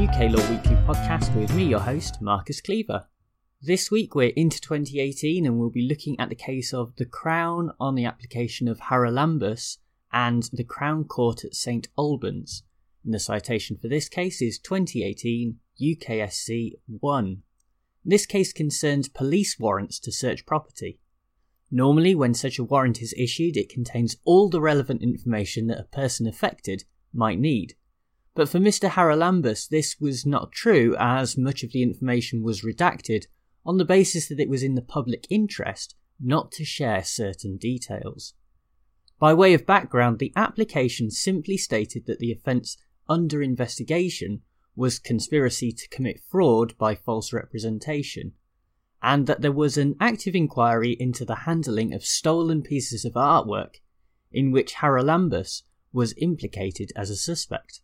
UK Law Weekly podcast with me, your host, Marcus Cleaver. This week we're into 2018 and we'll be looking at the case of the Crown on the application of Haralambous and the Crown Court at St Albans. And the citation for this case is 2018 UKSC 1. This case concerns police warrants to search property. Normally, when such a warrant is issued, it contains all the relevant information that a person affected might need. But for Mr. Haralambous, this was not true, as much of the information was redacted on the basis that it was in the public interest not to share certain details. By way of background, the application simply stated that the offence under investigation was conspiracy to commit fraud by false representation, and that there was an active inquiry into the handling of stolen pieces of artwork, in which Haralambous was implicated as a suspect.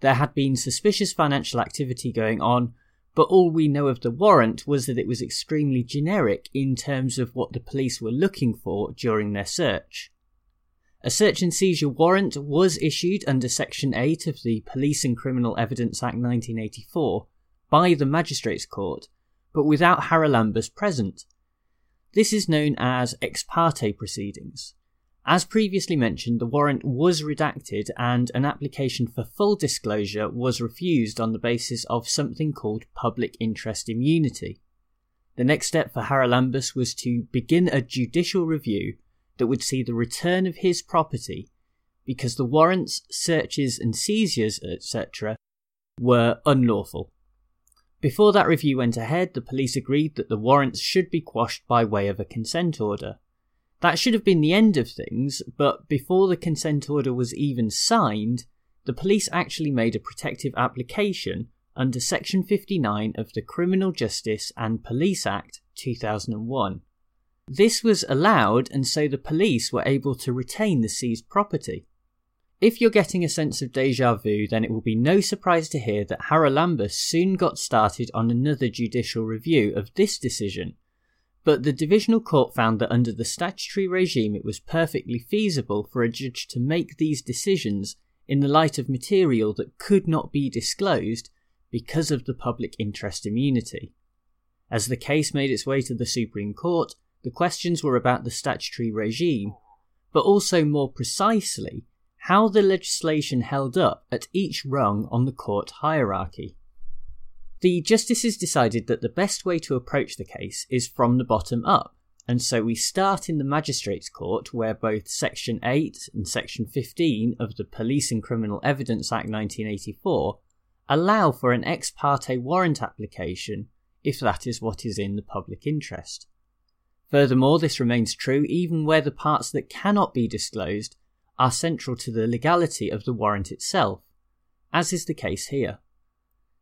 There had been suspicious financial activity going on, but all we know of the warrant was that it was extremely generic in terms of what the police were looking for during their search. A search and seizure warrant was issued under Section 8 of the Police and Criminal Evidence Act 1984 by the Magistrates Court, but without Haralambous present. This is known as ex parte proceedings. As previously mentioned, the warrant was redacted and an application for full disclosure was refused on the basis of something called public interest immunity. The next step for Haralambous was to begin a judicial review that would see the return of his property because the warrants, searches, and seizures, etc., were unlawful. Before that review went ahead, the police agreed that the warrants should be quashed by way of a consent order. That should have been the end of things, but before the consent order was even signed, the police actually made a protective application under Section 59 of the Criminal Justice and Police Act 2001. This was allowed, and so the police were able to retain the seized property. If you're getting a sense of deja vu, then it will be no surprise to hear that Haralambous soon got started on another judicial review of this decision. But the Divisional Court found that under the statutory regime it was perfectly feasible for a judge to make these decisions in the light of material that could not be disclosed because of the public interest immunity. As the case made its way to the Supreme Court, the questions were about the statutory regime, but also more precisely how the legislation held up at each rung on the court hierarchy. The justices decided that the best way to approach the case is from the bottom up, and so we start in the Magistrates Court, where both Section 8 and Section 15 of the Police and Criminal Evidence Act 1984 allow for an ex parte warrant application if that is what is in the public interest. Furthermore, this remains true even where the parts that cannot be disclosed are central to the legality of the warrant itself, as is the case here.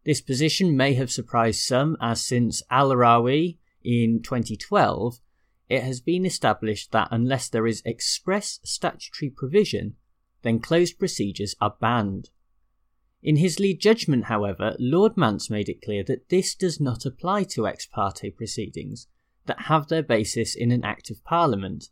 This position may have surprised some, as since Al Rawi in 2012, it has been established that unless there is express statutory provision, then closed procedures are banned. In his lead judgment, however, Lord Mance made it clear that this does not apply to ex parte proceedings, that have their basis in an Act of Parliament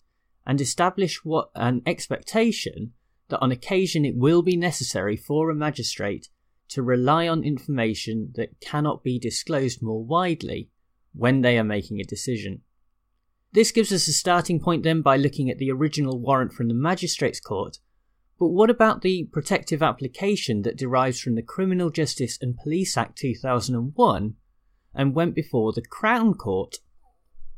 and establish what an expectation that on occasion it will be necessary for a magistrate to rely on information that cannot be disclosed more widely when they are making a decision. This gives us a starting point then by looking at the original warrant from the Magistrates Court. But what about the protective application that derives from the Criminal Justice and Police Act 2001 and went before the Crown Court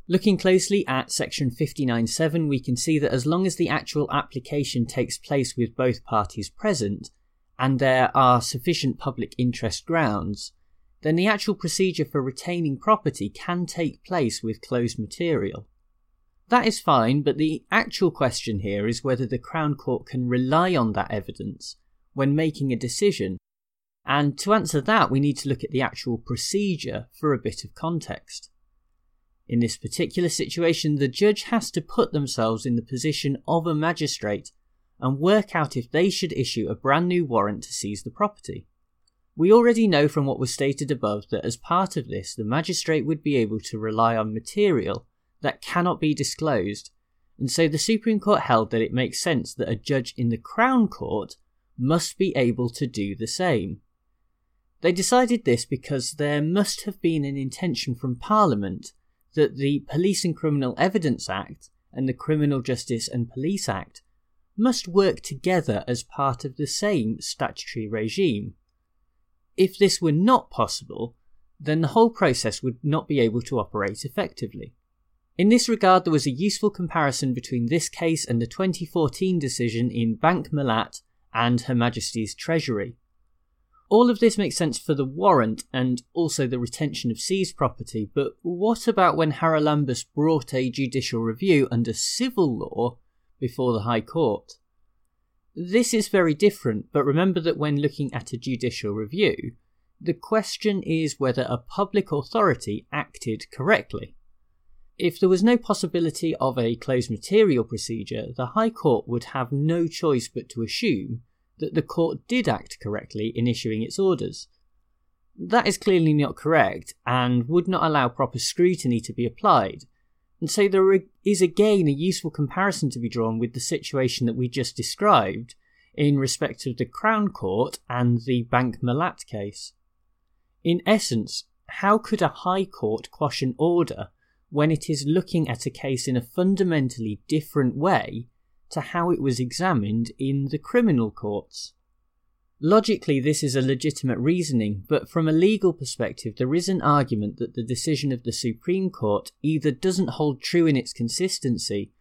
Looking closely at section 59.7, we can see that as long as the actual application takes place with both parties present, and there are sufficient public interest grounds, then the actual procedure for retaining property can take place with closed material. That is fine, but the actual question here is whether the Crown Court can rely on that evidence when making a decision. And to answer that, we need to look at the actual procedure for a bit of context. In this particular situation, the judge has to put themselves in the position of a magistrate and work out if they should issue a brand new warrant to seize the property. We already know from what was stated above that as part of this, the magistrate would be able to rely on material that cannot be disclosed, and so the Supreme Court held that it makes sense that a judge in the Crown Court must be able to do the same. They decided this because there must have been an intention from Parliament that the Police and Criminal Evidence Act and the Criminal Justice and Police Act must work together as part of the same statutory regime. If this were not possible, then the whole process would not be able to operate effectively. In this regard, there was a useful comparison between this case and the 2014 decision in Bank Mellat and Her Majesty's Treasury. All of this makes sense for the warrant and also the retention of seized property, but what about when Haralambous brought a judicial review under civil law before the High Court? This is very different, but remember that when looking at a judicial review, the question is whether a public authority acted correctly. If there was no possibility of a closed material procedure, the High Court would have no choice but to assume that the court did act correctly in issuing its orders. That is clearly not correct and would not allow proper scrutiny to be applied. And so there is again a useful comparison to be drawn with the situation that we just described in respect of the Crown Court and the Bank Mellat case. In essence, how could a High Court quash an order when it is looking at a case in a fundamentally different way to how it was examined in the criminal courts? Logically, this is a legitimate reasoning, but from a legal perspective, there is an argument that the decision of the Supreme Court either doesn't hold true in its consistency,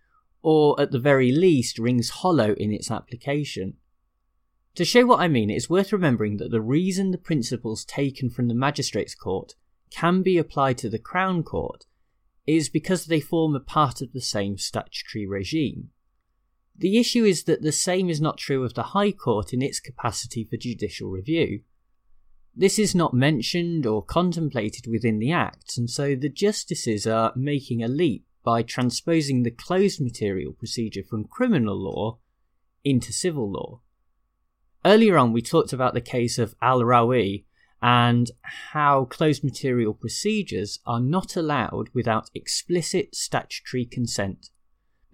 or at the very least rings hollow in its application. To show what I mean, it is worth remembering that the reason the principles taken from the Magistrates' Court can be applied to the Crown Court is because they form a part of the same statutory regime. The issue is that the same is not true of the High Court in its capacity for judicial review. This is not mentioned or contemplated within the Act, and so the justices are making a leap by transposing the closed material procedure from criminal law into civil law. Earlier on, we talked about the case of Al Rawi and how closed material procedures are not allowed without explicit statutory consent.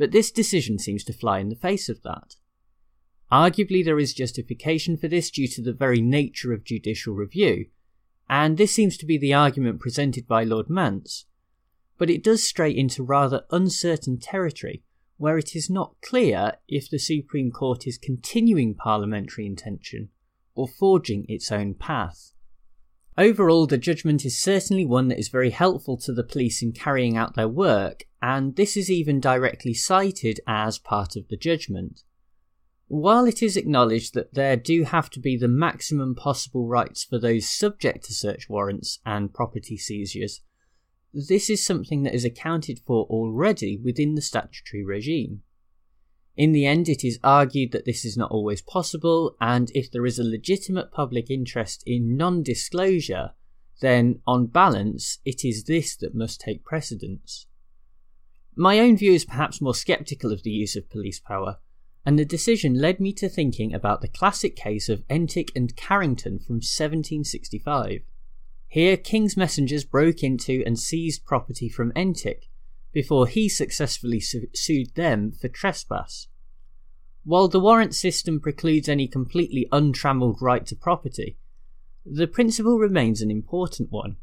But this decision seems to fly in the face of that. Arguably, there is justification for this due to the very nature of judicial review, and this seems to be the argument presented by Lord Mance. But it does stray into rather uncertain territory where it is not clear if the Supreme Court is continuing parliamentary intention or forging its own path. Overall, the judgment is certainly one that is very helpful to the police in carrying out their work, and this is even directly cited as part of the judgment. While it is acknowledged that there do have to be the maximum possible rights for those subject to search warrants and property seizures, this is something that is accounted for already within the statutory regime. In the end, it is argued that this is not always possible, and if there is a legitimate public interest in non disclosure, then on balance, it is this that must take precedence. My own view is perhaps more sceptical of the use of police power, and the decision led me to thinking about the classic case of Entick and Carrington from 1765. Here, King's messengers broke into and seized property from Entick before he successfully su- sued them for trespass. While the warrant system precludes any completely untrammelled right to property, the principle remains an important one.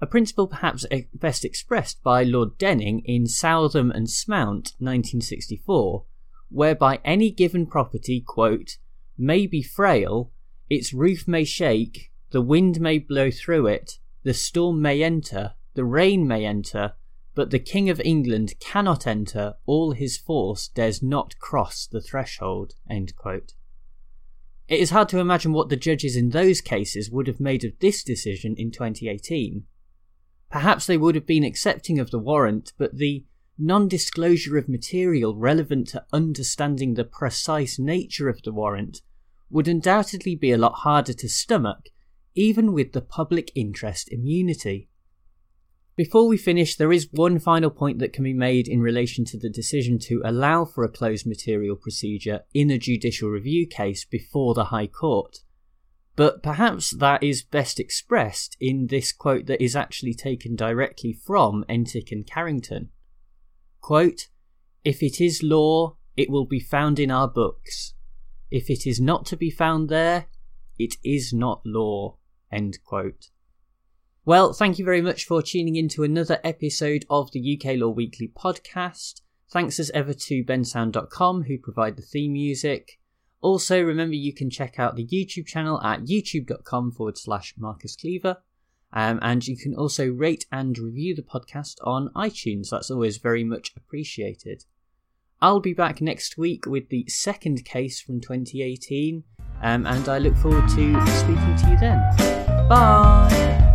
A principle perhaps best expressed by Lord Denning in Southam and Smout 1964, whereby any given property, quote, may be frail, its roof may shake, the wind may blow through it, the storm may enter, the rain may enter, but the King of England cannot enter, all his force dares not cross the threshold. It is hard to imagine what the judges in those cases would have made of this decision in 2018. Perhaps they would have been accepting of the warrant, but the non disclosure of material relevant to understanding the precise nature of the warrant would undoubtedly be a lot harder to stomach even with the public interest immunity. Before we finish, there is one final point that can be made in relation to the decision to allow for a closed material procedure in a judicial review case before the High Court. But perhaps that is best expressed in this quote that is actually taken directly from Entick and Carrington. Quote, If it is law, it will be found in our books. If it is not to be found there, it is not law. End quote. Well, thank you very much for tuning in to another episode of the UK Law Weekly podcast. Thanks as ever to bensound.com who provide the theme music. Also, remember you can check out the YouTube channel at youtube.com forward slash Marcus Cleaver. Um, and you can also rate and review the podcast on iTunes. That's always very much appreciated. I'll be back next week with the second case from 2018, um, and I look forward to speaking to you then. Bye!